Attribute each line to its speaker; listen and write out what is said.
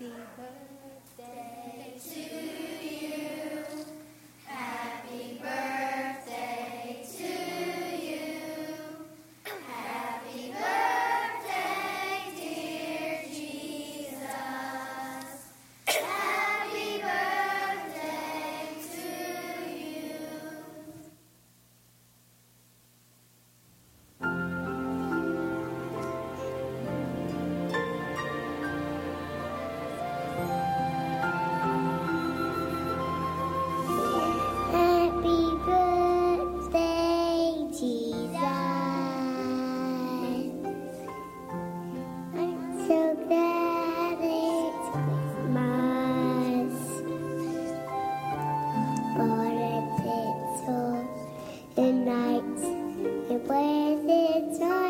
Speaker 1: 你们 night. It was it's so